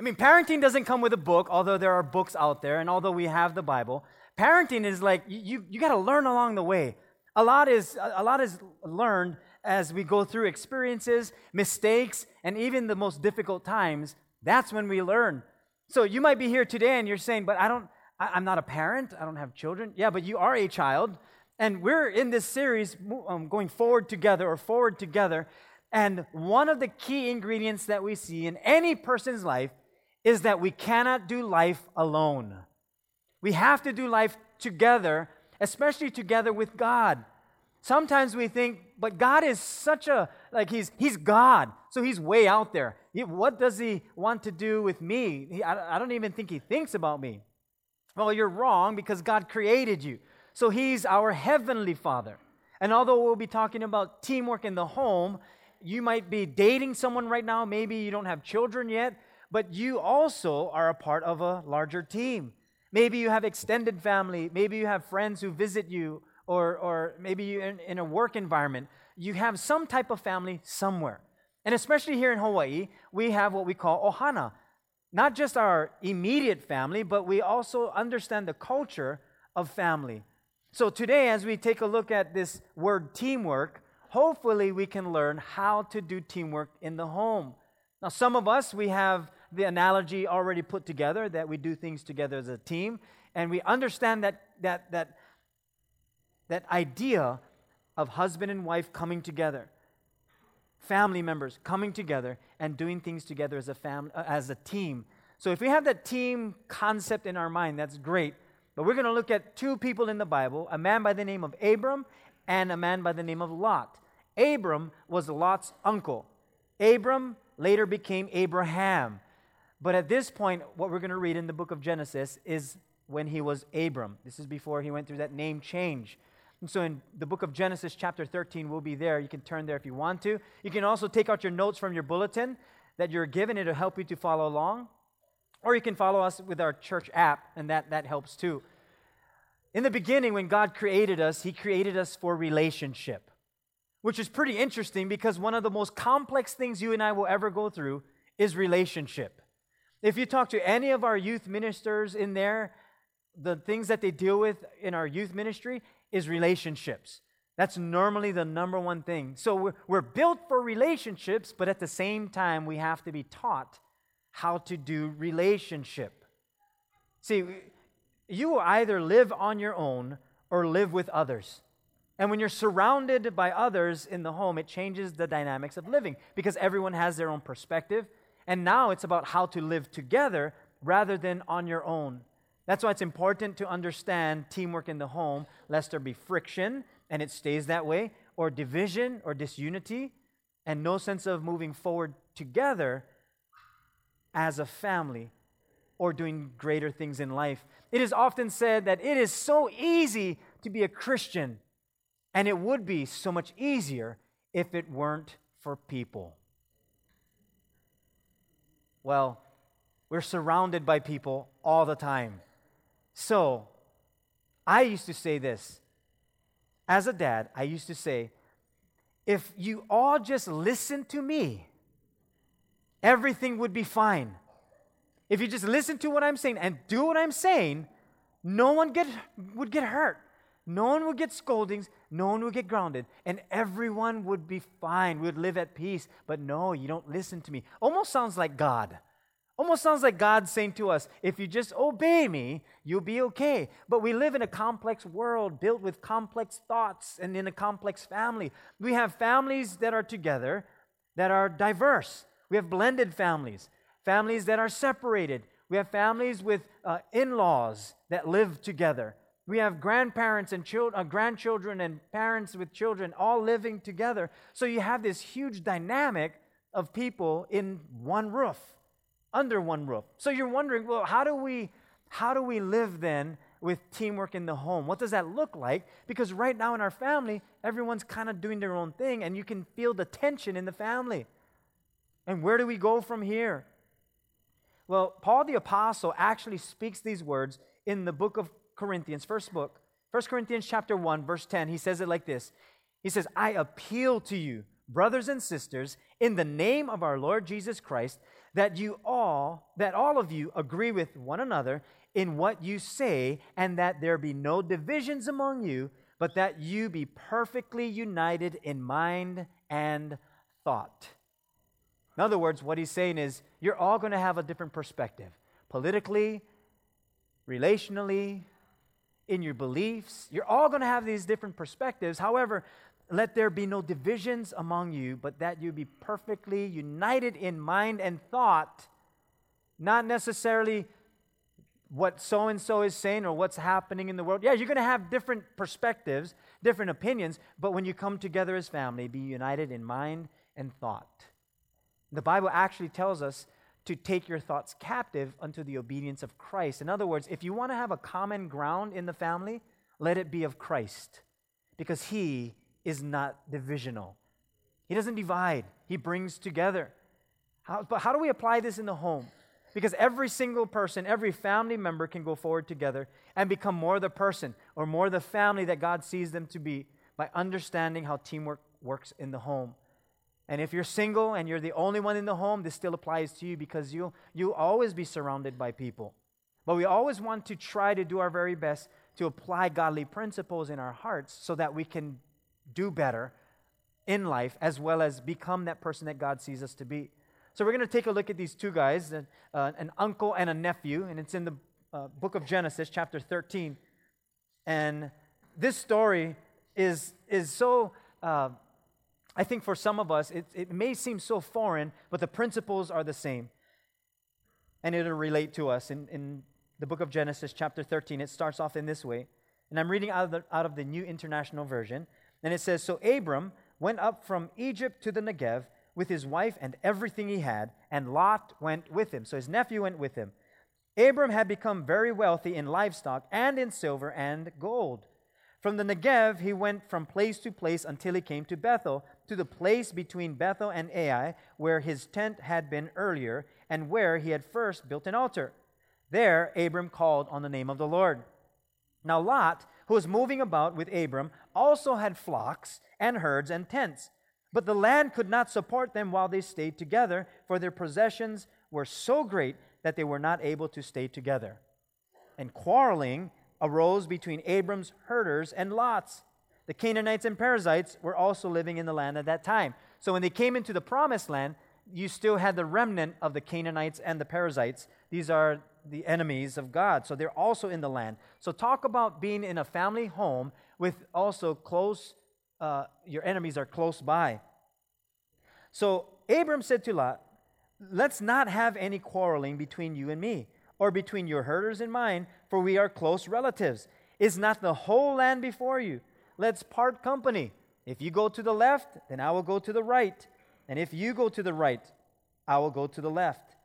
I mean, parenting doesn't come with a book, although there are books out there, and although we have the Bible. Parenting is like you, you, you got to learn along the way. A lot is a lot is learned as we go through experiences, mistakes, and even the most difficult times. That's when we learn. So you might be here today and you're saying, "But I don't. I, am not a parent. I don't have children." Yeah, but you are a child, and we're in this series um, going forward together or forward together. And one of the key ingredients that we see in any person's life is that we cannot do life alone. We have to do life together, especially together with God. Sometimes we think, but God is such a, like, He's, he's God, so He's way out there. He, what does He want to do with me? He, I, I don't even think He thinks about me. Well, you're wrong because God created you. So He's our Heavenly Father. And although we'll be talking about teamwork in the home, you might be dating someone right now. Maybe you don't have children yet, but you also are a part of a larger team. Maybe you have extended family. Maybe you have friends who visit you, or, or maybe you in, in a work environment. You have some type of family somewhere. And especially here in Hawaii, we have what we call ohana. Not just our immediate family, but we also understand the culture of family. So today, as we take a look at this word teamwork, hopefully we can learn how to do teamwork in the home. Now, some of us, we have the analogy already put together that we do things together as a team, and we understand that, that, that, that idea of husband and wife coming together, family members coming together and doing things together as a, family, uh, as a team. So if we have that team concept in our mind, that's great. But we're going to look at two people in the Bible a man by the name of Abram and a man by the name of Lot. Abram was Lot's uncle. Abram later became Abraham. But at this point, what we're going to read in the book of Genesis is when he was Abram. This is before he went through that name change. And so in the book of Genesis, chapter 13, we'll be there. You can turn there if you want to. You can also take out your notes from your bulletin that you're given, it'll help you to follow along. Or you can follow us with our church app, and that, that helps too. In the beginning, when God created us, He created us for relationship, which is pretty interesting because one of the most complex things you and I will ever go through is relationship. If you talk to any of our youth ministers in there, the things that they deal with in our youth ministry is relationships. That's normally the number one thing. So we're, we're built for relationships, but at the same time, we have to be taught how to do relationship. See, you will either live on your own or live with others. And when you're surrounded by others in the home, it changes the dynamics of living because everyone has their own perspective, and now it's about how to live together rather than on your own. That's why it's important to understand teamwork in the home, lest there be friction, and it stays that way, or division or disunity, and no sense of moving forward together as a family or doing greater things in life. It is often said that it is so easy to be a Christian, and it would be so much easier if it weren't for people. Well, we're surrounded by people all the time. So, I used to say this. As a dad, I used to say, if you all just listen to me, everything would be fine. If you just listen to what I'm saying and do what I'm saying, no one get, would get hurt. No one would get scoldings. No one would get grounded. And everyone would be fine. We would live at peace. But no, you don't listen to me. Almost sounds like God. Almost sounds like God saying to us, if you just obey me, you'll be okay. But we live in a complex world built with complex thoughts and in a complex family. We have families that are together that are diverse. We have blended families, families that are separated. We have families with uh, in laws that live together. We have grandparents and children, uh, grandchildren and parents with children all living together. So you have this huge dynamic of people in one roof, under one roof. So you're wondering, well, how do we how do we live then with teamwork in the home? What does that look like? Because right now in our family, everyone's kind of doing their own thing and you can feel the tension in the family. And where do we go from here? Well, Paul the apostle actually speaks these words in the book of Corinthians, first book, 1 Corinthians chapter 1, verse 10, he says it like this. He says, I appeal to you, brothers and sisters, in the name of our Lord Jesus Christ, that you all, that all of you agree with one another in what you say, and that there be no divisions among you, but that you be perfectly united in mind and thought. In other words, what he's saying is you're all going to have a different perspective politically, relationally, in your beliefs. You're all going to have these different perspectives. However, let there be no divisions among you, but that you be perfectly united in mind and thought, not necessarily what so and so is saying or what's happening in the world. Yeah, you're going to have different perspectives, different opinions, but when you come together as family, be united in mind and thought. The Bible actually tells us to take your thoughts captive unto the obedience of Christ. In other words, if you want to have a common ground in the family, let it be of Christ because he is not divisional. He doesn't divide, he brings together. How, but how do we apply this in the home? Because every single person, every family member can go forward together and become more the person or more the family that God sees them to be by understanding how teamwork works in the home. And if you're single and you're the only one in the home, this still applies to you because you'll, you'll always be surrounded by people. But we always want to try to do our very best to apply godly principles in our hearts so that we can do better in life as well as become that person that God sees us to be. So we're going to take a look at these two guys, uh, an uncle and a nephew, and it's in the uh, book of Genesis, chapter 13. And this story is, is so uh, I think for some of us, it, it may seem so foreign, but the principles are the same. And it'll relate to us. In, in the book of Genesis, chapter 13, it starts off in this way. And I'm reading out of, the, out of the New International Version. And it says So Abram went up from Egypt to the Negev with his wife and everything he had, and Lot went with him. So his nephew went with him. Abram had become very wealthy in livestock and in silver and gold. From the Negev, he went from place to place until he came to Bethel, to the place between Bethel and Ai, where his tent had been earlier, and where he had first built an altar. There, Abram called on the name of the Lord. Now, Lot, who was moving about with Abram, also had flocks and herds and tents. But the land could not support them while they stayed together, for their possessions were so great that they were not able to stay together. And quarreling, arose between Abram's herders and Lot's. The Canaanites and Perizzites were also living in the land at that time. So when they came into the promised land, you still had the remnant of the Canaanites and the Perizzites. These are the enemies of God. So they're also in the land. So talk about being in a family home with also close, uh, your enemies are close by. So Abram said to Lot, Let's not have any quarreling between you and me or between your herders and mine, for we are close relatives. Is not the whole land before you? Let's part company. If you go to the left, then I will go to the right. And if you go to the right, I will go to the left.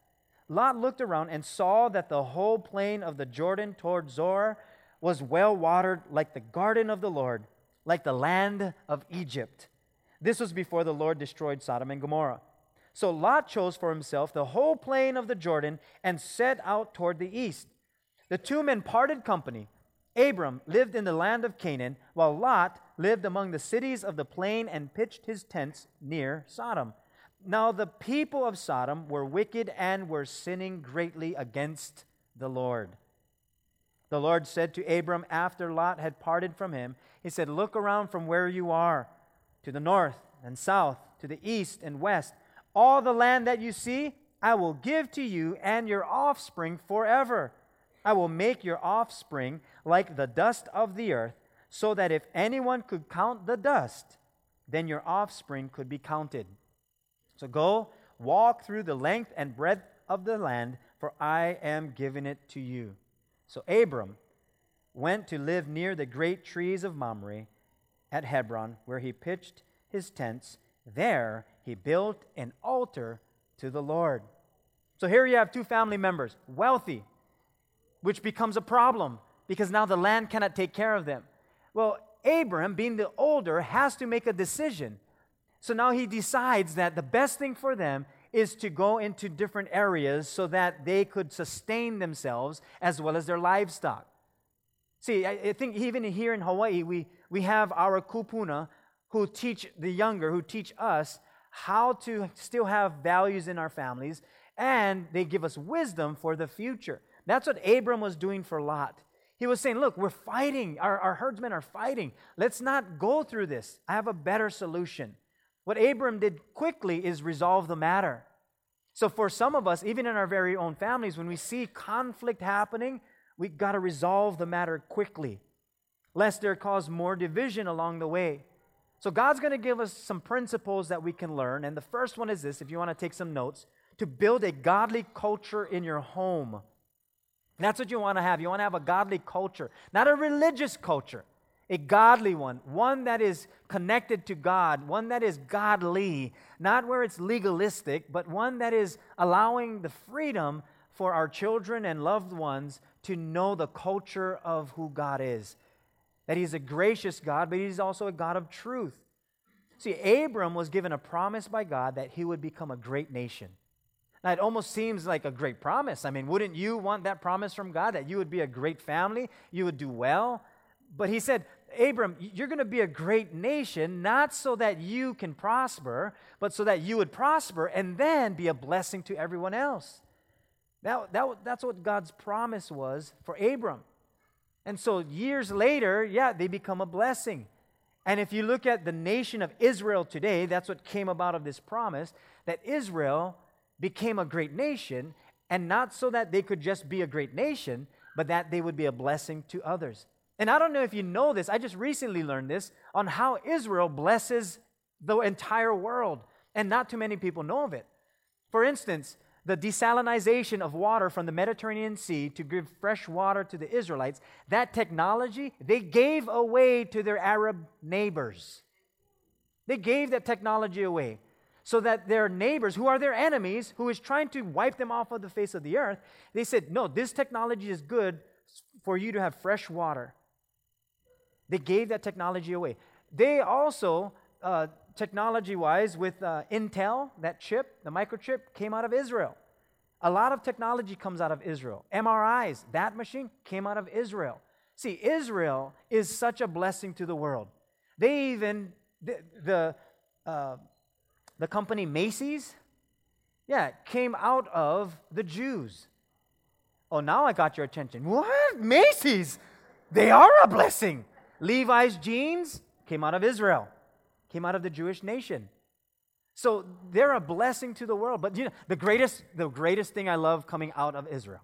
Lot looked around and saw that the whole plain of the Jordan toward Zoar was well watered like the garden of the Lord, like the land of Egypt. This was before the Lord destroyed Sodom and Gomorrah. So Lot chose for himself the whole plain of the Jordan and set out toward the east. The two men parted company. Abram lived in the land of Canaan, while Lot lived among the cities of the plain and pitched his tents near Sodom. Now the people of Sodom were wicked and were sinning greatly against the Lord. The Lord said to Abram after Lot had parted from him, He said, Look around from where you are, to the north and south, to the east and west all the land that you see, I will give to you and your offspring forever. I will make your offspring like the dust of the earth, so that if anyone could count the dust, then your offspring could be counted. So go, walk through the length and breadth of the land, for I am giving it to you. So Abram went to live near the great trees of Mamre at Hebron, where he pitched his tents. There he built an altar to the Lord. So here you have two family members, wealthy, which becomes a problem because now the land cannot take care of them. Well, Abram, being the older, has to make a decision. So now he decides that the best thing for them is to go into different areas so that they could sustain themselves as well as their livestock. See, I, think even here in Hawaii, we, we have our kupuna who teach the younger, who teach us how to still have values in our families and they give us wisdom for the future. That's what Abram was doing for Lot. He was saying, Look, we're fighting. Our, our herdsmen are fighting. Let's not go through this. I have a better solution. What Abram did quickly is resolve the matter. So, for some of us, even in our very own families, when we see conflict happening, we've got to resolve the matter quickly, lest there cause more division along the way. So, God's going to give us some principles that we can learn. And the first one is this if you want to take some notes, to build a godly culture in your home. That's what you want to have. You want to have a godly culture, not a religious culture, a godly one, one that is connected to God, one that is godly, not where it's legalistic, but one that is allowing the freedom for our children and loved ones to know the culture of who God is. That He's a gracious God, but He's also a God of truth. See, Abram was given a promise by God that he would become a great nation. Now, it almost seems like a great promise. I mean, wouldn't you want that promise from God that you would be a great family, you would do well? But he said, Abram, you're going to be a great nation, not so that you can prosper, but so that you would prosper and then be a blessing to everyone else. That, that, that's what God's promise was for Abram. And so years later, yeah, they become a blessing. And if you look at the nation of Israel today, that's what came about of this promise that Israel became a great nation, and not so that they could just be a great nation, but that they would be a blessing to others. And I don't know if you know this, I just recently learned this on how Israel blesses the entire world, and not too many people know of it. For instance, the desalination of water from the Mediterranean Sea to give fresh water to the Israelites, that technology they gave away to their Arab neighbors. They gave that technology away so that their neighbors, who are their enemies, who is trying to wipe them off of the face of the earth, they said, No, this technology is good for you to have fresh water. They gave that technology away. They also, uh, technology wise, with uh, Intel, that chip, the microchip, came out of Israel. A lot of technology comes out of Israel. MRIs, that machine came out of Israel. See, Israel is such a blessing to the world. They even, the, the uh, the company Macy's, yeah, came out of the Jews. Oh, now I got your attention. What? Macy's? They are a blessing. Levi's jeans came out of Israel, came out of the Jewish nation. So they're a blessing to the world. But you know, the greatest, the greatest thing I love coming out of Israel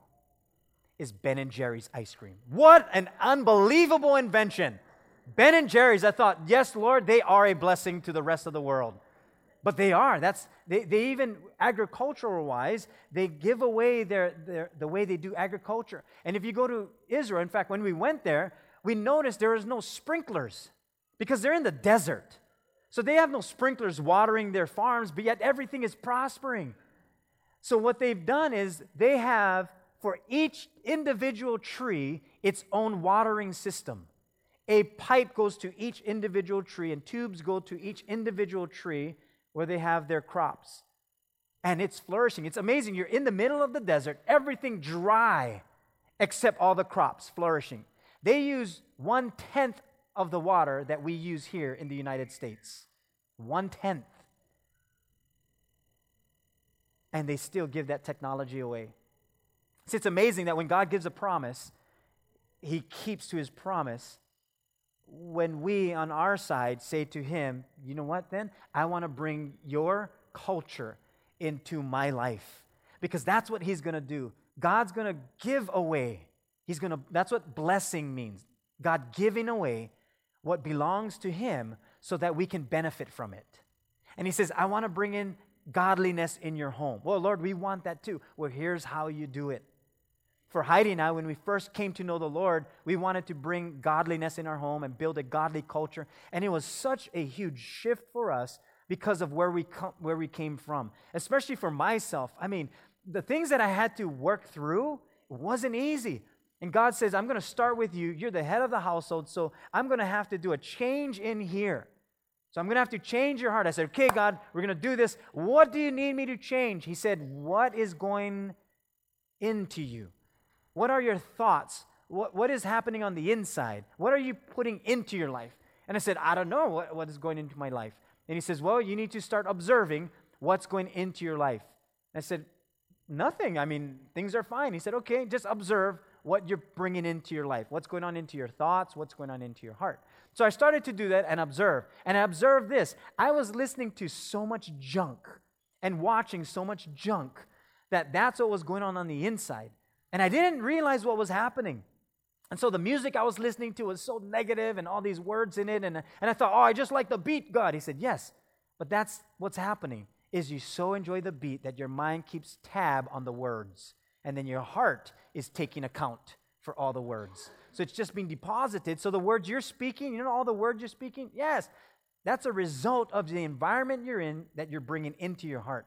is Ben and Jerry's ice cream. What an unbelievable invention. Ben and Jerry's, I thought, yes, Lord, they are a blessing to the rest of the world. But they are. That's they, they even agricultural wise, they give away their, their the way they do agriculture. And if you go to Israel, in fact, when we went there, we noticed there is no sprinklers because they're in the desert. So they have no sprinklers watering their farms, but yet everything is prospering. So what they've done is they have for each individual tree its own watering system. A pipe goes to each individual tree, and tubes go to each individual tree where they have their crops. And it's flourishing. It's amazing. You're in the middle of the desert, everything dry except all the crops flourishing. They use one tenth of the water that we use here in the United States. One tenth. And they still give that technology away. See, it's amazing that when God gives a promise, He keeps to His promise when we on our side say to him, you know what then? I want to bring your culture into my life. Because that's what he's going to do. God's going to give away. He's going to that's what blessing means. God giving away what belongs to him so that we can benefit from it. And he says, I want to bring in godliness in your home. Well, Lord, we want that too. Well, here's how you do it. For Heidi and I, when we first came to know the Lord, we wanted to bring godliness in our home and build a godly culture. And it was such a huge shift for us because of where we, where we came from, especially for myself. I mean, the things that I had to work through wasn't easy. And God says, I'm going to start with you. You're the head of the household, so I'm going to have to do a change in here. So I'm going to have to change your heart. I said, Okay, God, we're going to do this. What do you need me to change? He said, What is going into you? What are your thoughts? What, what is happening on the inside? What are you putting into your life? And I said, I don't know what, what is going into my life. And he says, Well, you need to start observing what's going into your life. And I said, nothing. I mean, things are fine. He said, okay, just observe what you're bringing into your life, what's going on into your thoughts, what's going on into your heart. So I started to do that and observe. And I observed this. I was listening to so much junk and watching so much junk that that's what was going on on the inside. And I didn't realize what was happening. And so the music I was listening to was so negative and all these words in it. And, and I thought, oh, I just like the beat, God. He said, yes, but that's what's happening is you so enjoy the beat that your mind keeps tab on the words. And then your heart is taking account for all the words. So it's just being deposited. So the words you're speaking, you know all the words you're speaking? Yes, that's a result of the environment you're in that you're bringing into your heart.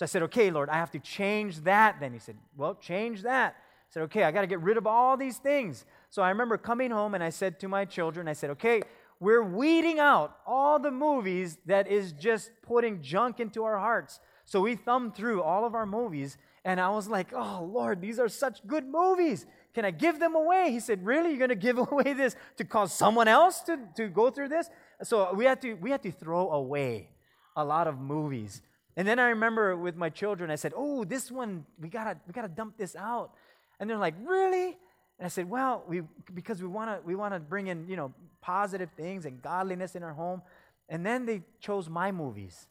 So I said, okay, Lord, I have to change that. Then he said, well, change that. I said, okay, I got to get rid of all these things. So I remember coming home and I said to my children, I said, okay, we're weeding out all the movies that is just putting junk into our hearts. So we thumbed through all of our movies and I was like, oh, Lord, these are such good movies. Can I give them away? He said, Really? You're going to give away this to cause someone else to, to go through this? So we had, to, we had to throw away a lot of movies and then I remember with my children, I said, "Oh, this one we gotta we gotta dump this out," and they're like, "Really?" And I said, "Well, we because we wanna we wanna bring in you know positive things and godliness in our home." And then they chose my movies.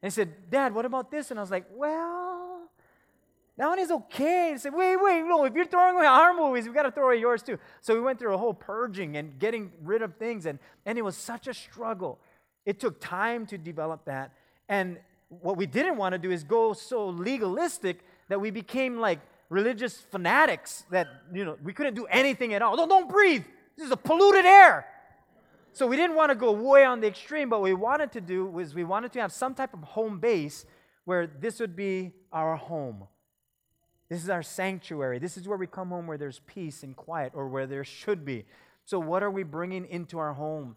And they said, "Dad, what about this?" And I was like, "Well." That one is okay. They said, wait, wait, no, if you're throwing away our movies, we got to throw away yours too. So we went through a whole purging and getting rid of things, and, and it was such a struggle. It took time to develop that. And what we didn't want to do is go so legalistic that we became like religious fanatics that you know we couldn't do anything at all. Don't, don't breathe. This is a polluted air. So we didn't want to go way on the extreme, but what we wanted to do was we wanted to have some type of home base where this would be our home. This is our sanctuary. This is where we come home where there's peace and quiet, or where there should be. So, what are we bringing into our home?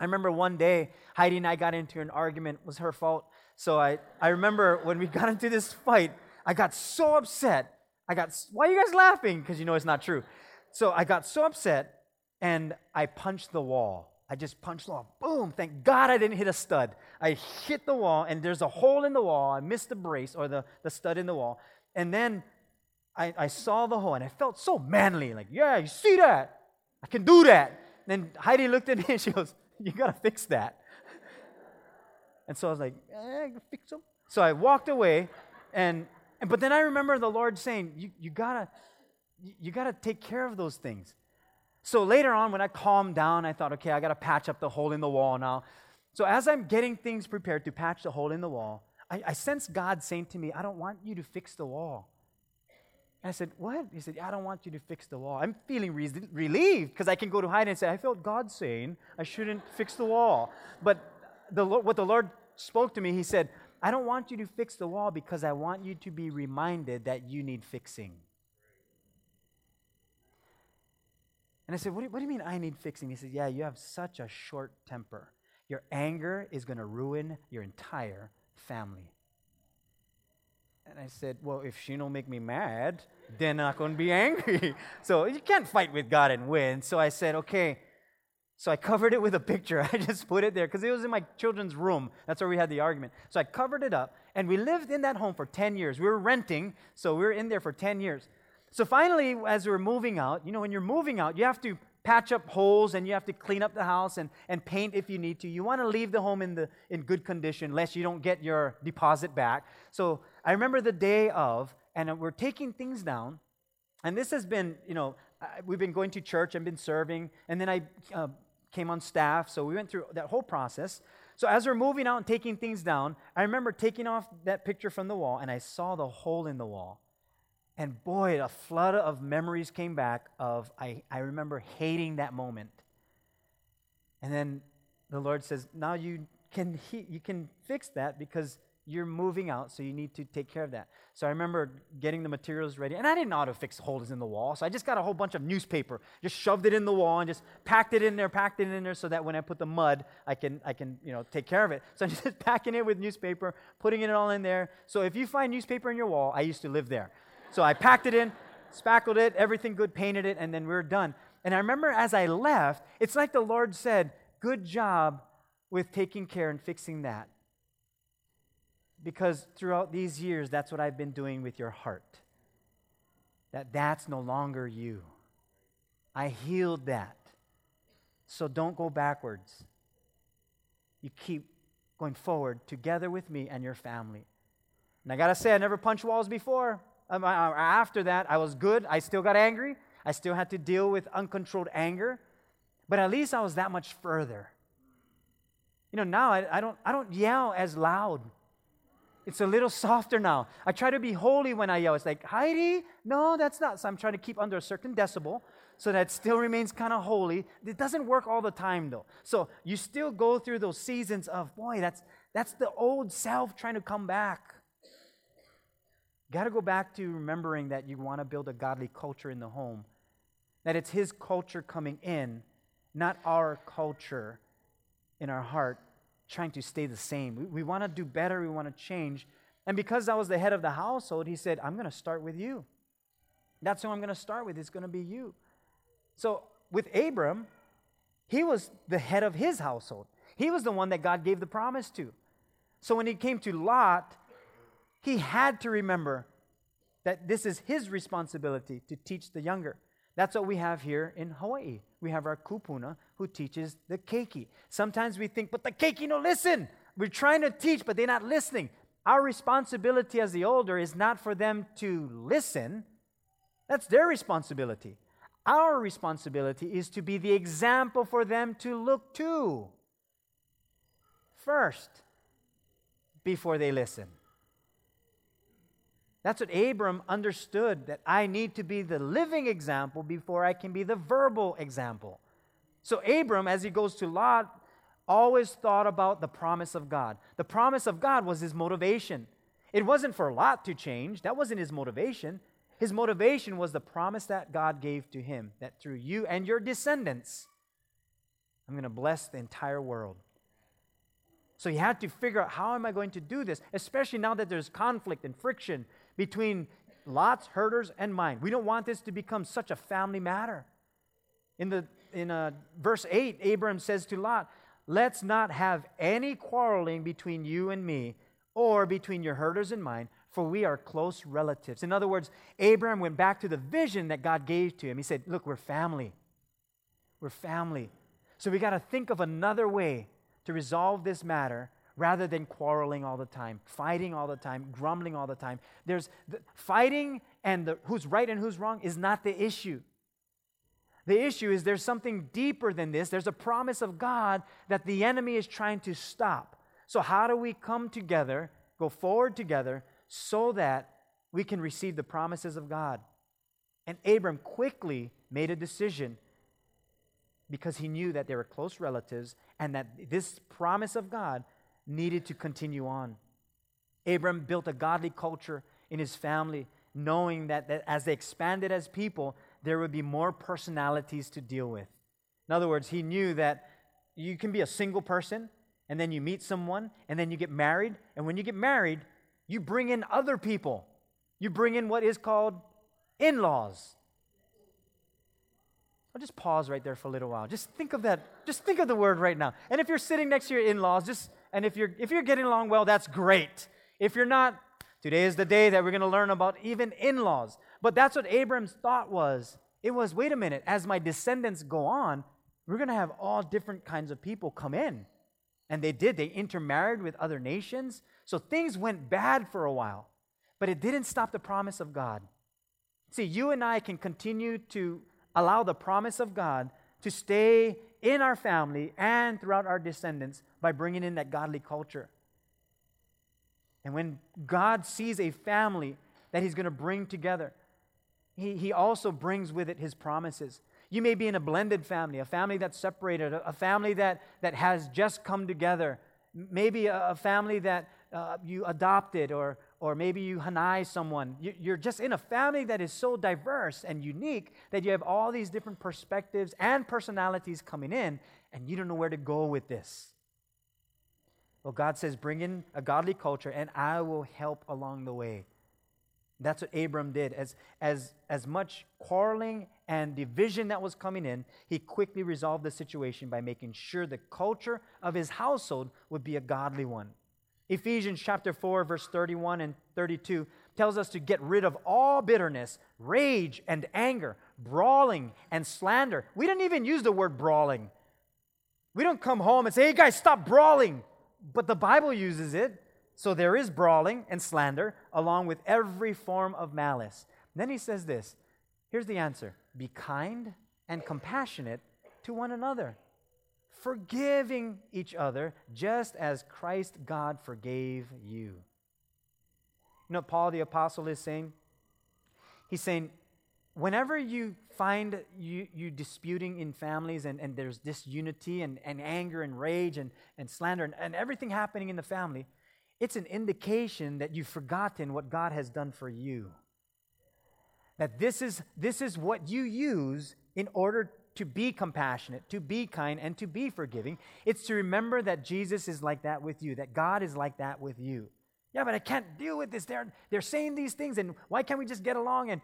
I remember one day Heidi and I got into an argument. It was her fault. So I, I remember when we got into this fight, I got so upset. I got, why are you guys laughing? Because you know it's not true. So I got so upset and I punched the wall. I just punched the wall. Boom. Thank God I didn't hit a stud. I hit the wall and there's a hole in the wall. I missed the brace or the, the stud in the wall. And then I, I saw the hole and I felt so manly. Like, yeah, you see that? I can do that. And then Heidi looked at me and she goes, You got to fix that. And so I was like, eh, fix them. So I walked away, and, and but then I remember the Lord saying, you, you gotta you gotta take care of those things. So later on, when I calmed down, I thought, okay, I gotta patch up the hole in the wall now. So as I'm getting things prepared to patch the hole in the wall, I, I sense God saying to me, I don't want you to fix the wall. And I said, What? He said, I don't want you to fix the wall. I'm feeling re- relieved because I can go to Heidi and say, I felt God saying I shouldn't fix the wall. But the, what the Lord spoke to me, He said, I don't want you to fix the wall because I want you to be reminded that you need fixing. And I said, what do, you, what do you mean I need fixing? He said, Yeah, you have such a short temper. Your anger is going to ruin your entire family. And I said, Well, if she don't make me mad, then I'm not going to be angry. so you can't fight with God and win. So I said, Okay, so I covered it with a picture. I just put it there because it was in my children's room. That's where we had the argument. So I covered it up, and we lived in that home for 10 years. We were renting, so we were in there for 10 years. So finally, as we were moving out, you know, when you're moving out, you have to patch up holes and you have to clean up the house and, and paint if you need to. You want to leave the home in, the, in good condition, lest you don't get your deposit back. So I remember the day of, and we're taking things down. And this has been, you know, we've been going to church and been serving, and then I uh, came on staff. So we went through that whole process. So as we're moving out and taking things down, I remember taking off that picture from the wall and I saw the hole in the wall. And boy, a flood of memories came back of I, I remember hating that moment. And then the Lord says, now you can, you can fix that because you're moving out, so you need to take care of that. So I remember getting the materials ready, and I didn't know how to fix holes in the wall, so I just got a whole bunch of newspaper, just shoved it in the wall, and just packed it in there, packed it in there, so that when I put the mud, I can, I can, you know, take care of it. So I'm just packing it with newspaper, putting it all in there. So if you find newspaper in your wall, I used to live there. So I packed it in, spackled it, everything good, painted it, and then we are done. And I remember as I left, it's like the Lord said, "Good job with taking care and fixing that." Because throughout these years, that's what I've been doing with your heart. That that's no longer you. I healed that. So don't go backwards. You keep going forward together with me and your family. And I got to say, I never punched walls before. Um, after that, I was good. I still got angry. I still had to deal with uncontrolled anger. But at least I was that much further. You know, now I, I, don't, I don't yell as loud. It's a little softer now. I try to be holy when I yell. It's like, Heidi, no, that's not. So I'm trying to keep under a certain decibel so that still remains kind of holy. It doesn't work all the time, though. So you still go through those seasons of, boy, that's, that's the old self trying to come back. You Got to go back to remembering that you want to build a godly culture in the home, that it's His culture coming in, not our culture in our heart trying to stay the same. We, we want to do better, we want to change. And because I was the head of the household, He said, I'm going to start with you. That's who I'm going to start with. It's going to be you. So with Abram, he was the head of his household. He was the one that God gave the promise to. So when he came to Lot, he had to remember that this is his responsibility to teach the younger. That's what we have here in Hawaii. We have our kupuna who teaches the keiki. Sometimes we think, but the keiki no listen. We're trying to teach, but they're not listening. Our responsibility as the older is not for them to listen. That's their responsibility. Our responsibility is to be the example for them to look to first before they listen. That's what Abram understood that I need to be the living example before I can be the verbal example. So, Abram, as he goes to Lot, always thought about the promise of God. The promise of God was his motivation. It wasn't for Lot to change, that wasn't his motivation. His motivation was the promise that God gave to him that through you and your descendants, I'm going to bless the entire world. So he had to figure out how am I going to do this, especially now that there's conflict and friction between Lot's herders and mine. We don't want this to become such a family matter. In the in uh, verse 8, Abram says to Lot, Let's not have any quarreling between you and me, or between your herders and mine, for we are close relatives. In other words, Abraham went back to the vision that God gave to him. He said, Look, we're family. We're family. So we got to think of another way to resolve this matter rather than quarreling all the time, fighting all the time, grumbling all the time. There's the, fighting and the, who's right and who's wrong is not the issue. The issue is there's something deeper than this. There's a promise of God that the enemy is trying to stop. So, how do we come together, go forward together, so that we can receive the promises of God. And Abram quickly made a decision because he knew that they were close relatives and that this promise of God needed to continue on. Abram built a godly culture in his family, knowing that, that as they expanded as people, there would be more personalities to deal with. In other words, he knew that you can be a single person, and then you meet someone, and then you get married, and when you get married, you bring in other people. You bring in what is called in laws. I'll just pause right there for a little while. Just think of that. Just think of the word right now. And if you're sitting next to your in laws, just and if you're if you're getting along well, that's great. If you're not, today is the day that we're going to learn about even in laws. But that's what Abram's thought was. It was wait a minute, as my descendants go on, we're going to have all different kinds of people come in. And they did. They intermarried with other nations. So things went bad for a while, but it didn't stop the promise of God. See, you and I can continue to allow the promise of God to stay in our family and throughout our descendants by bringing in that godly culture. And when God sees a family that He's going to bring together, he, he also brings with it His promises. You may be in a blended family, a family that's separated, a, family that, that has just come together, maybe a, a family that uh, you adopted or, or maybe you hanai someone. You, you're just in a family that is so diverse and unique that you have all these different perspectives and personalities coming in, and you don't know where to go with this. Well, God says, bring in a godly culture, and I will help along the way. That's what Abram did. As, as, as much quarreling and division that was coming in, he quickly resolved the situation by making sure the culture of his household would be a godly one. Ephesians chapter 4, verse 31 and 32 tells us to get rid of all bitterness, rage, and anger, brawling and slander. We didn't even use the word brawling. We don't come home and say, hey guys, stop brawling. But the Bible uses it. So there is brawling and slander along with every form of malice. then he says this here's the answer be kind and compassionate to one another, forgiving each other just as Christ God forgave you. You know Paul the Apostle is saying? He's saying, whenever you find you, you disputing in families and, and there's disunity and, and anger and rage and, and slander and, and everything happening in the family, it's an indication that you've forgotten what God has done for you. That this is, this is what you use in order to be compassionate, to be kind, and to be forgiving. It's to remember that Jesus is like that with you, that God is like that with you. Yeah, but I can't deal with this. They're, they're saying these things, and why can't we just get along? And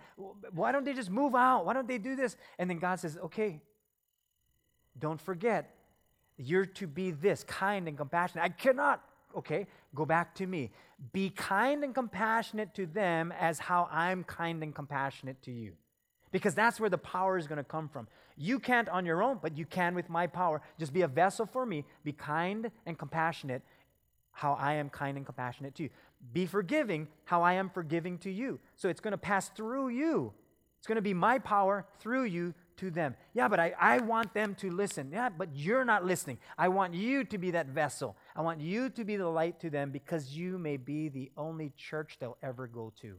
why don't they just move out? Why don't they do this? And then God says, okay, don't forget, you're to be this kind and compassionate. I cannot. Okay, go back to me. Be kind and compassionate to them as how I'm kind and compassionate to you. Because that's where the power is going to come from. You can't on your own, but you can with my power. Just be a vessel for me. Be kind and compassionate, how I am kind and compassionate to you. Be forgiving how I am forgiving to you. So it's going to pass through you. It's going to be my power through you to them. Yeah, but I, I want them to listen. Yeah, but you're not listening. I want you to be that vessel. I want you to be the light to them because you may be the only church they'll ever go to.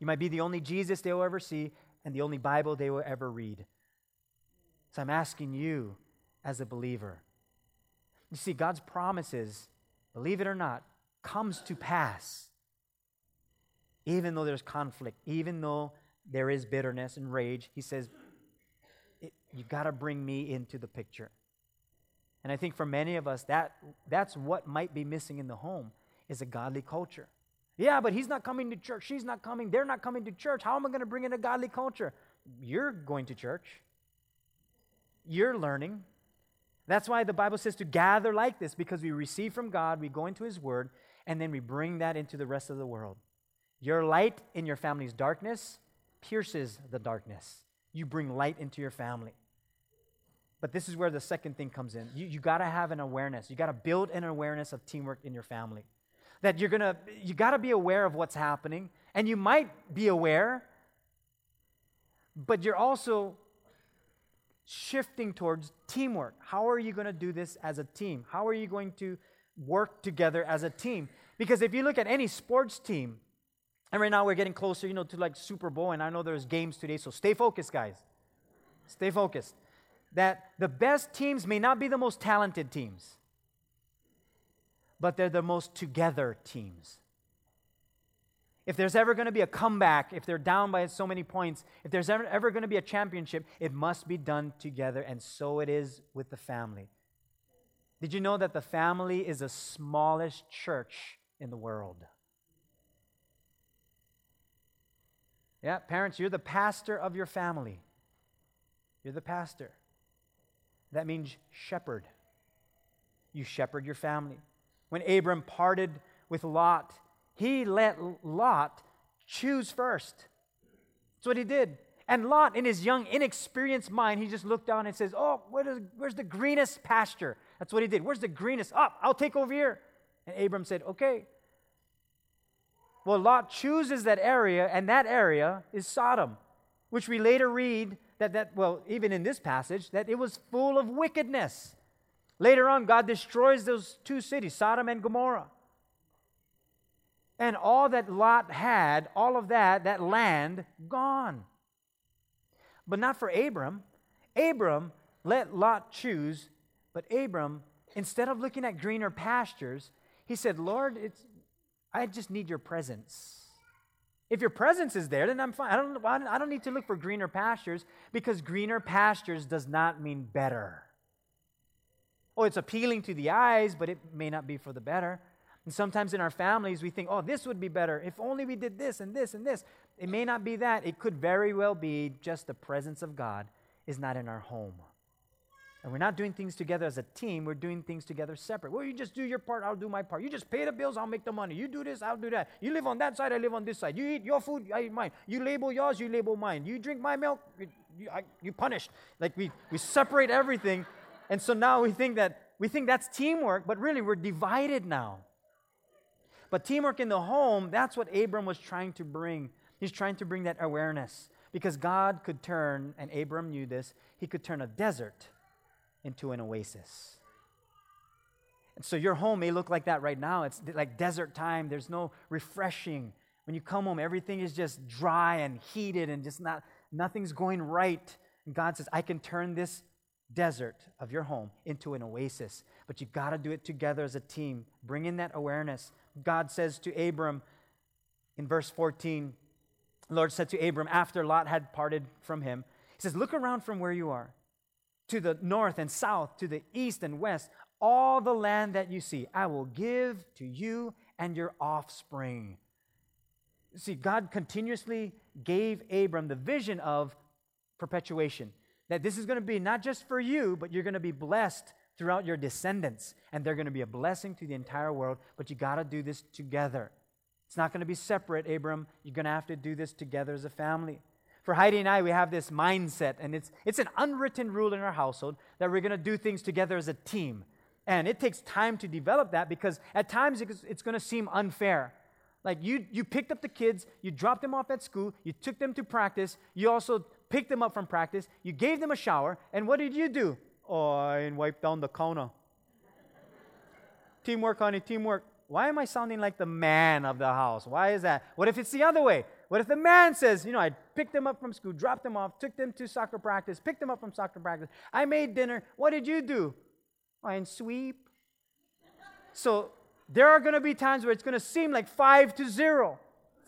You might be the only Jesus they will ever see and the only Bible they will ever read. So I'm asking you as a believer you see, God's promises, believe it or not, comes to pass. Even though there's conflict, even though there is bitterness and rage, he says, You've got to bring me into the picture. And I think for many of us, that, that's what might be missing in the home is a godly culture. Yeah, but he's not coming to church. She's not coming. They're not coming to church. How am I going to bring in a godly culture? You're going to church. You're learning. That's why the Bible says to gather like this because we receive from God, we go into His Word, and then we bring that into the rest of the world. Your light in your family's darkness pierces the darkness. You bring light into your family. But this is where the second thing comes in. You, you got to have an awareness. You got to build an awareness of teamwork in your family. That you're going to, you got to be aware of what's happening. And you might be aware, but you're also shifting towards teamwork. How are you going to do this as a team? How are you going to work together as a team? Because if you look at any sports team, and right now we're getting closer, you know, to like Super Bowl, and I know there's games today, so stay focused, guys. Stay focused. That the best teams may not be the most talented teams, but they're the most together teams if there's ever going to be a comeback, if they're down by so many points, if there's ever, ever going to be a championship, it must be done together. And so it is with the family. Did you know that the family is the smallest church in the world? Yeah, parents, you're the pastor of your family. You're the pastor. That means shepherd. You shepherd your family. When Abram parted with Lot, he let Lot choose first. That's what he did. And Lot, in his young, inexperienced mind, he just looked down and says, Oh, where's the greenest pasture? That's what he did. Where's the greenest? Up, oh, I'll take over here. And Abram said, Okay. Well, Lot chooses that area, and that area is Sodom, which we later read that, that well, even in this passage, that it was full of wickedness. Later on, God destroys those two cities, Sodom and Gomorrah. And all that Lot had, all of that, that land, gone. But not for Abram. Abram let Lot choose, but Abram, instead of looking at greener pastures, he said, Lord, it's, I just need your presence. If your presence is there, then I'm fine. I don't, I don't need to look for greener pastures because greener pastures does not mean better. Oh, it's appealing to the eyes, but it may not be for the better. And sometimes in our families, we think, oh, this would be better if only we did this and this and this. It may not be that. It could very well be just the presence of God is not in our home. And we're not doing things together as a team, we're doing things together separate. Well, you just do your part, I'll do my part. You just pay the bills, I'll make the money. You do this, I'll do that. You live on that side, I live on this side. You eat your food, I eat mine. You label yours, you label mine. You drink my milk, you, I, you punished. Like we, we separate everything. And so now we think that we think that's teamwork, but really we're divided now. But teamwork in the home, that's what Abram was trying to bring. He's trying to bring that awareness because God could turn, and Abram knew this, he could turn a desert into an oasis. And so your home may look like that right now. It's like desert time. There's no refreshing. When you come home, everything is just dry and heated and just not nothing's going right. And God says, I can turn this desert of your home into an oasis. But you got to do it together as a team. Bring in that awareness. God says to Abram in verse 14, Lord said to Abram after Lot had parted from him, He says, Look around from where you are to the north and south, to the east and west, all the land that you see, I will give to you and your offspring. See, God continuously gave Abram the vision of perpetuation. That this is going to be not just for you, but you're going to be blessed throughout your descendants. And they're going to be a blessing to the entire world. But you got to do this together. It's not going to be separate, Abram. You're going to have to do this together as a family. For Heidi and I, we have this mindset, and it's, it's an unwritten rule in our household that we're going to do things together as a team. And it takes time to develop that because at times it's, it's going to seem unfair. Like you, you picked up the kids, you dropped them off at school, you took them to practice, you also picked them up from practice, you gave them a shower, and what did you do? Oh, I wiped down the counter. teamwork, honey, teamwork. Why am I sounding like the man of the house? Why is that? What if it's the other way? What if the man says, you know, I picked them up from school, dropped them off, took them to soccer practice, picked them up from soccer practice, I made dinner. What did you do? I sweep. So there are going to be times where it's going to seem like five to zero,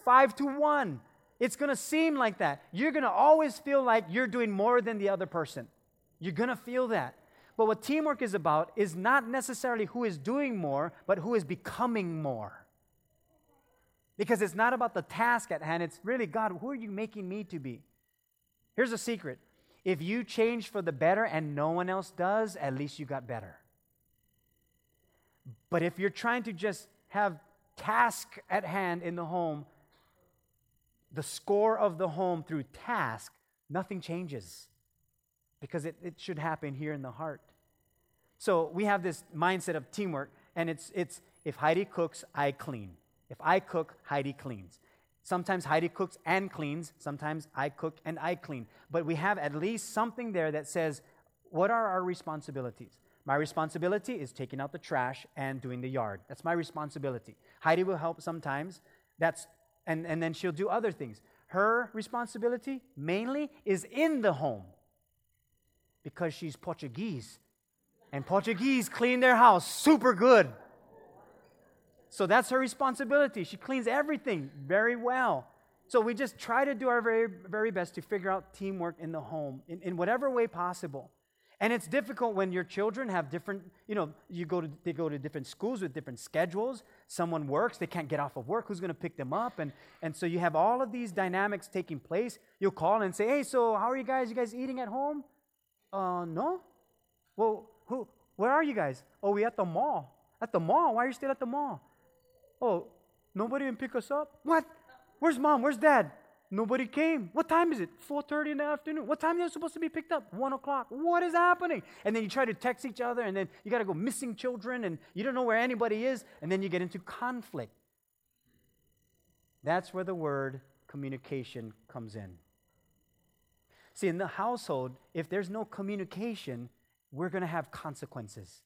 five to one. It's going to seem like that. You're going to always feel like you're doing more than the other person. You're going to feel that. But what teamwork is about is not necessarily who is doing more, but who is becoming more. Because it's not about the task at hand, it's really God, who are you making me to be? Here's a secret if you change for the better and no one else does, at least you got better. But if you're trying to just have task at hand in the home, the score of the home through task, nothing changes because it, it should happen here in the heart. So we have this mindset of teamwork, and it's, it's if Heidi cooks, I clean. If I cook, Heidi cleans. Sometimes Heidi cooks and cleans. Sometimes I cook and I clean. But we have at least something there that says, what are our responsibilities? My responsibility is taking out the trash and doing the yard. That's my responsibility. Heidi will help sometimes. That's and, and then she'll do other things. Her responsibility mainly is in the home because she's Portuguese. And Portuguese clean their house super good. So that's her responsibility. She cleans everything very well. So we just try to do our very, very best to figure out teamwork in the home in, in whatever way possible. And it's difficult when your children have different, you know, you go to, they go to different schools with different schedules. Someone works, they can't get off of work. Who's going to pick them up? And, and so you have all of these dynamics taking place. You'll call and say, hey, so how are you guys? You guys eating at home? Uh, no. Well, who, where are you guys? Oh, we at the mall. At the mall? Why are you still at the mall? Oh, nobody can pick us up? What? Where's mom? Where's dad? Nobody came. What time is it? 4.30 in the afternoon. What time are they supposed to be picked up? 1 o'clock. What is happening? And then you try to text each other, and then you got to go missing children, and you don't know where anybody is, and then you get into conflict. That's where the word communication comes in. See, in the household, if there's no communication, we're going to have consequences.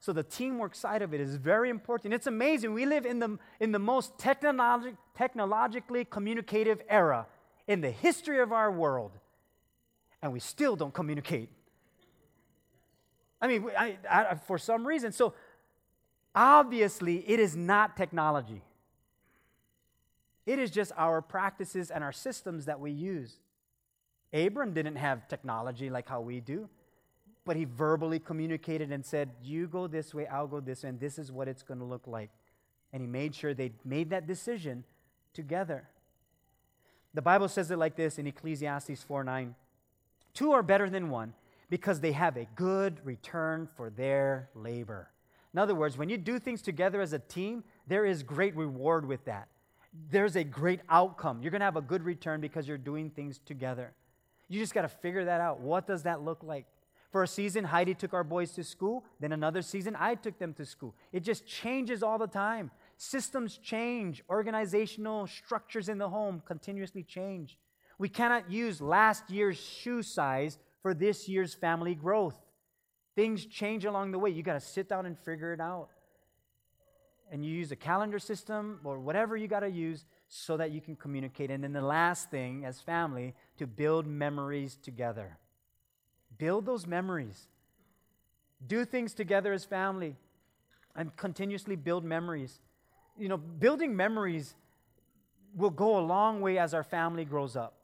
So the teamwork side of it is very important. It's amazing. We live in the, in the most technologi- technologically communicative era in the history of our world, and we still don't communicate. I mean, I, I, for some reason. So obviously, it is not technology. It is just our practices and our systems that we use. Abram didn't have technology like how we do but he verbally communicated and said, You go this way, I'll go this way, and this is what it's going to look like. And he made sure they made that decision together. The Bible says it like this in Ecclesiastes 4 9. Two are better than one because they have a good return for their labor. In other words, when you do things together as a team, there is great reward with that. There's a great outcome. You're going to have a good return because you're doing things together. You just got to figure that out. What does that look like? For a season, Heidi took our boys to school. Then another season, I took them to school. It just changes all the time. Systems change, organizational structures in the home continuously change. We cannot use last year's shoe size for this year's family growth. Things change along the way. You got to sit down and figure it out. And you use a calendar system or whatever you got to use so that you can communicate. And then the last thing, as family, to build memories together. Build those memories. Do things together as family and continuously build memories. You know, building memories will go a long way as our family grows up.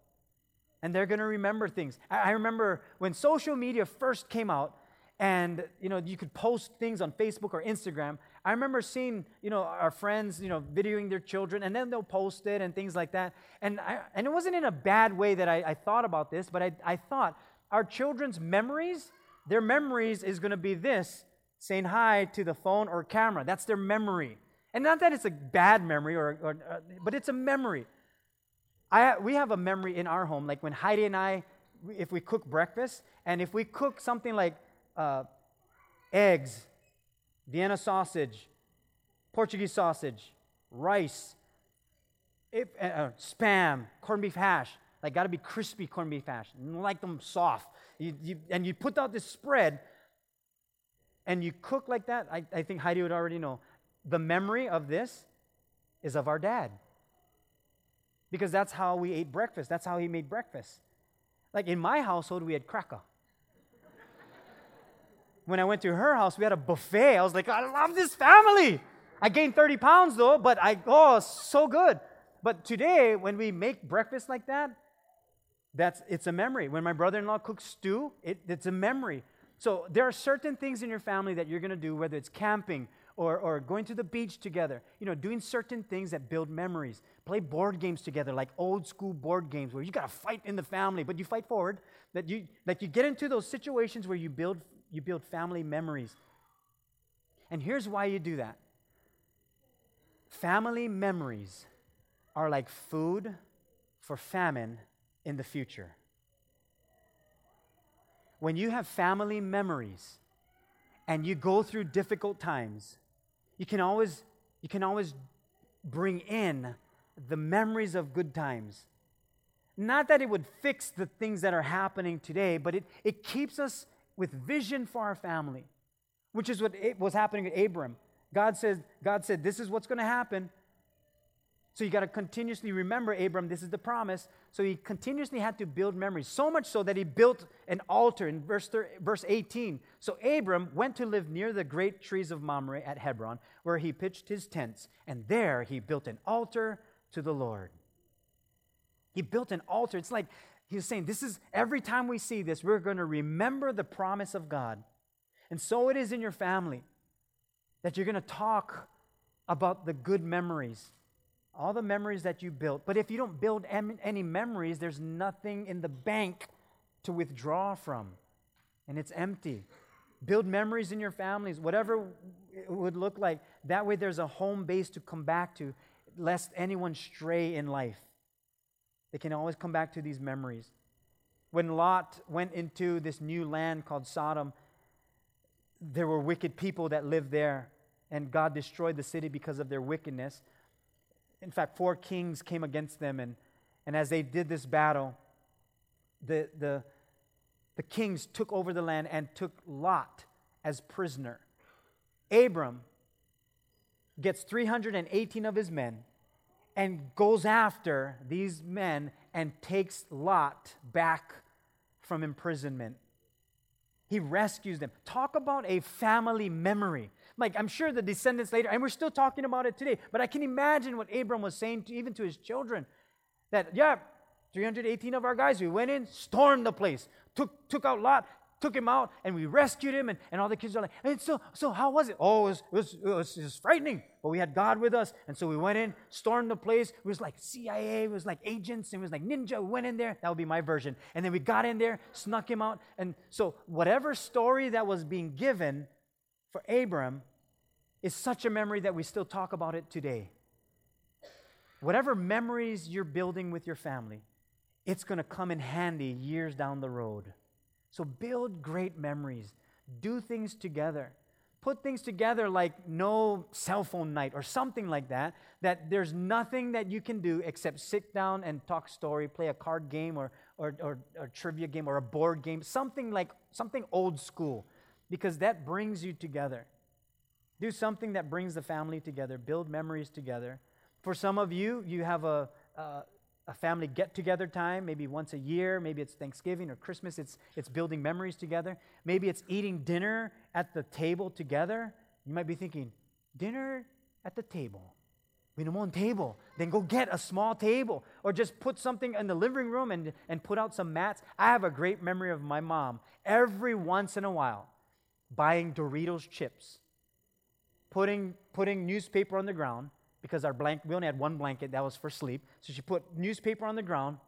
And they're going to remember things. I, remember when social media first came out, and you know you could post things on facebook or instagram i remember seeing you know our friends you know videoing their children and then they'll post it and things like that and I, and it wasn't in a bad way that i, I thought about this but I, I thought our children's memories their memories is going to be this saying hi to the phone or camera that's their memory and not that it's a bad memory or, or uh, but it's a memory I, we have a memory in our home like when heidi and i if we cook breakfast and if we cook something like uh, eggs, Vienna sausage, Portuguese sausage, rice, if, uh, uh, spam, corned beef hash. Like, got to be crispy corned beef hash. You like them soft. You, you, and you put out this spread and you cook like that. I, I think Heidi would already know. The memory of this is of our dad. Because that's how we ate breakfast. That's how he made breakfast. Like in my household, we had cracker when I went to her house, we had a buffet. I was like, I love this family. I gained 30 pounds though, but I, oh, so good. But today, when we make breakfast like that, that's it's a memory. When my brother-in-law cooks stew, it, it's a memory. So there are certain things in your family that you're gonna do, whether it's camping or, or going to the beach together, you know, doing certain things that build memories. Play board games together, like old school board games where you gotta fight in the family, but you fight forward. That you like you get into those situations where you build you build family memories. And here's why you do that family memories are like food for famine in the future. When you have family memories and you go through difficult times, you can always, you can always bring in the memories of good times. Not that it would fix the things that are happening today, but it, it keeps us with vision for our family, which is what was happening at Abram. God says, God said, This is what's going to happen. So you got to continuously remember, Abram, this is the promise. So he continuously had to build memories, so much so that he built an altar in verse, 30, verse 18. So Abram went to live near the great trees of Mamre at Hebron, where he pitched his tents, and there he built an altar to the Lord. He built an altar. It's like He's saying, This is every time we see this, we're going to remember the promise of God. And so it is in your family that you're going to talk about the good memories, all the memories that you built. But if you don't build any memories, there's nothing in the bank to withdraw from, and it's empty. Build memories in your families, whatever it would look like. That way, there's a home base to come back to, lest anyone stray in life. They can always come back to these memories. When Lot went into this new land called Sodom, there were wicked people that lived there, and God destroyed the city because of their wickedness. In fact, four kings came against them, and, and as they did this battle, the, the, the kings took over the land and took Lot as prisoner. Abram gets 318 of his men and goes after these men and takes Lot back from imprisonment. He rescues them. Talk about a family memory. Like, I'm sure the descendants later, and we're still talking about it today, but I can imagine what Abram was saying to, even to his children that, yeah, 318 of our guys, we went in, stormed the place, took, took out Lot, took him out and we rescued him. And, and all the kids are like, hey, so, so how was it? Oh, it was, it, was, it, was, it was frightening. But we had God with us. And so we went in, stormed the place. It was like CIA, it was like agents, it was like ninja. We went in there. That would be my version. And then we got in there, snuck him out. And so whatever story that was being given for Abram is such a memory that we still talk about it today. Whatever memories you're building with your family, it's going to come in handy years down the road. So build great memories. Do things together. Put things together like no cell phone night or something like that, that there's nothing that you can do except sit down and talk story, play a card game or, or, or, or trivia game or a board game, something like something old school, because that brings you together. Do something that brings the family together, build memories together. For some of you, you have a, a, a family get together time, maybe once a year, maybe it's Thanksgiving or Christmas, it's, it's building memories together. Maybe it's eating dinner at the table together. You might be thinking, dinner at the table. We don't want table. Then go get a small table or just put something in the living room and, and put out some mats. I have a great memory of my mom every once in a while buying Doritos chips, putting, putting newspaper on the ground, because our blanket, we only had one blanket that was for sleep. So she put newspaper on the ground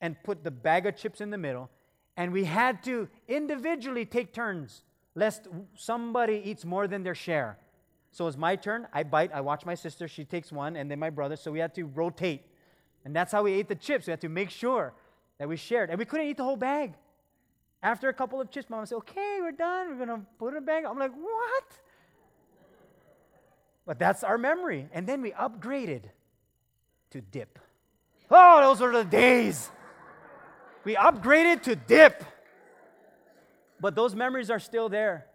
and put the bag of chips in the middle. And we had to individually take turns, lest somebody eats more than their share. So it's my turn. I bite. I watch my sister. She takes one, and then my brother. So we had to rotate. And that's how we ate the chips. We had to make sure that we shared. And we couldn't eat the whole bag. After a couple of chips, mom said, Okay, we're done. We're going to put it in a bag. I'm like, What? But that's our memory. And then we upgraded to dip. Oh, those were the days. We upgraded to dip. But those memories are still there.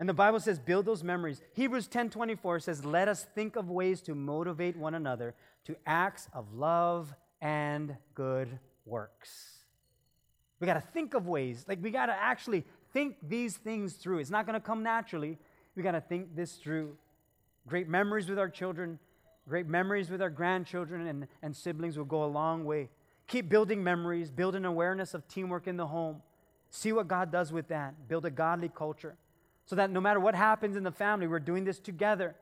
And the Bible says, build those memories. Hebrews 10 24 says, Let us think of ways to motivate one another to acts of love and good works. We got to think of ways. Like, we got to actually think these things through. It's not going to come naturally. We got to think this through great memories with our children, great memories with our grandchildren and, and siblings will go a long way. Keep building memories, build an awareness of teamwork in the home. See what God does with that. Build a godly culture so that no matter what happens in the family, we're doing this together.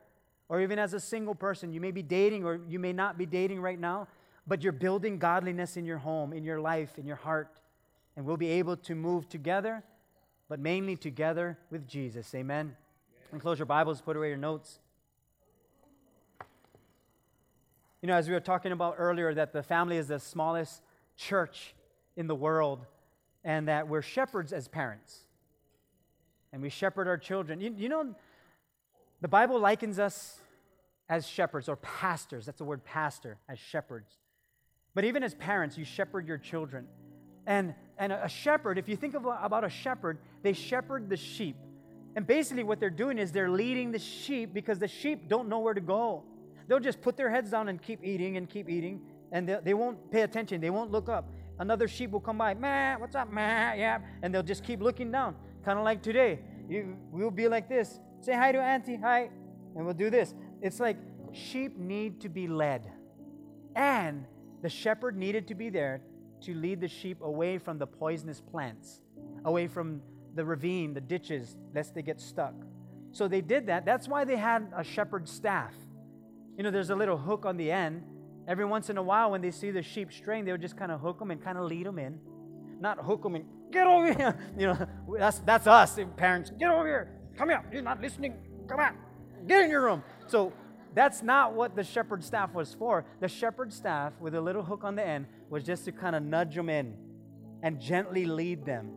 Or even as a single person, you may be dating or you may not be dating right now, but you're building godliness in your home, in your life, in your heart. And we'll be able to move together, but mainly together with Jesus. Amen. And close your Bibles, put away your notes. You know, as we were talking about earlier, that the family is the smallest church in the world, and that we're shepherds as parents. And we shepherd our children. You, you know, the Bible likens us as shepherds or pastors. That's the word pastor, as shepherds. But even as parents, you shepherd your children. And, and a, shepherd, if you think of, about a shepherd, they shepherd the sheep. And basically, what they're doing is they're leading the sheep because the sheep don't know where to go they'll just put their heads down and keep eating and keep eating, and they, they won't pay attention. They won't look up. Another sheep will come by, meh, what's up, meh, yeah, and they'll just keep looking down. Kind of like today. You, we'll be like this. Say hi to Auntie, hi, and we'll do this. It's like sheep need to be led. And the shepherd needed to be there to lead the sheep away from the poisonous plants, away from the ravine, the ditches, lest they get stuck. So they did that. That's why they had a shepherd's staff. You know, there's a little hook on the end. Every once in a while, when they see the sheep straying, they would just kind of hook them and kind of lead them in. Not hook them and get over here. You know, that's, that's us, parents. Get over here. Come here. You're not listening. Come on. Get in your room. So that's not what the shepherd staff was for. The shepherd staff, with a little hook on the end, was just to kind of nudge them in and gently lead them,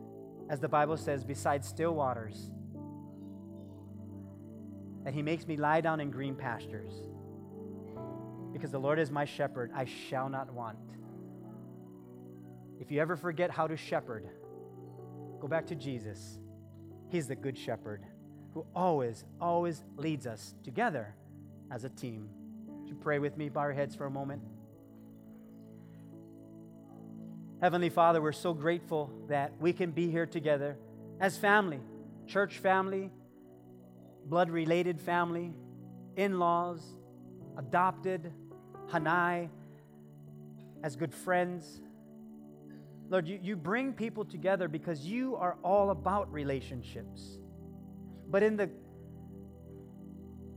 as the Bible says, beside still waters. That he makes me lie down in green pastures. Because the Lord is my shepherd, I shall not want. If you ever forget how to shepherd, go back to Jesus. He's the good shepherd who always, always leads us together as a team. Would you pray with me? Bow our heads for a moment. Heavenly Father, we're so grateful that we can be here together as family, church family, blood related family, in laws, adopted, Hanai, as good friends. Lord, you, you bring people together because you are all about relationships. But in the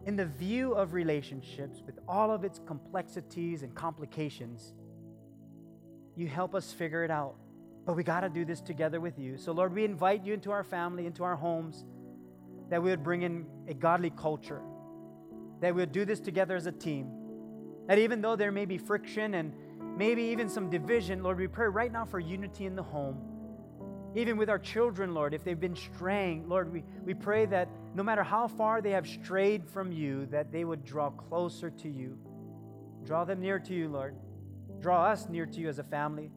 in the view of relationships, with all of its complexities and complications, you help us figure it out. But we got to do this together with you. So, Lord, we invite you into our family, into our homes, that we would bring in a godly culture, that we would do this together as a team. That even though there may be friction and maybe even some division, Lord, we pray right now for unity in the home. Even with our children, Lord, if they've been straying, Lord, we, we pray that no matter how far they have strayed from you, that they would draw closer to you. Draw them near to you, Lord. Draw us near to you as a family.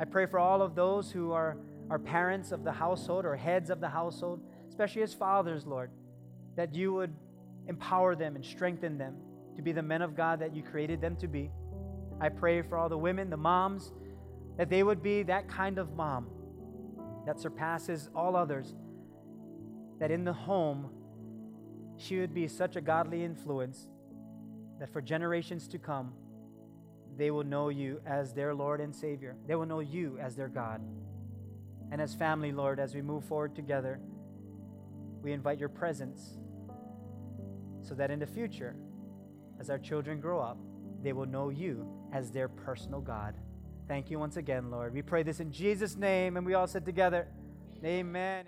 I pray for all of those who are, are parents of the household or heads of the household, especially as fathers, Lord, that you would empower them and strengthen them to be the men of God that you created them to be. I pray for all the women, the moms, that they would be that kind of mom that surpasses all others, that in the home, she would be such a godly influence that for generations to come, they will know you as their Lord and Savior. They will know you as their God. And as family, Lord, as we move forward together, we invite your presence so that in the future, as our children grow up, they will know you as their personal God. Thank you once again, Lord. We pray this in Jesus' name, and we all said together, Amen.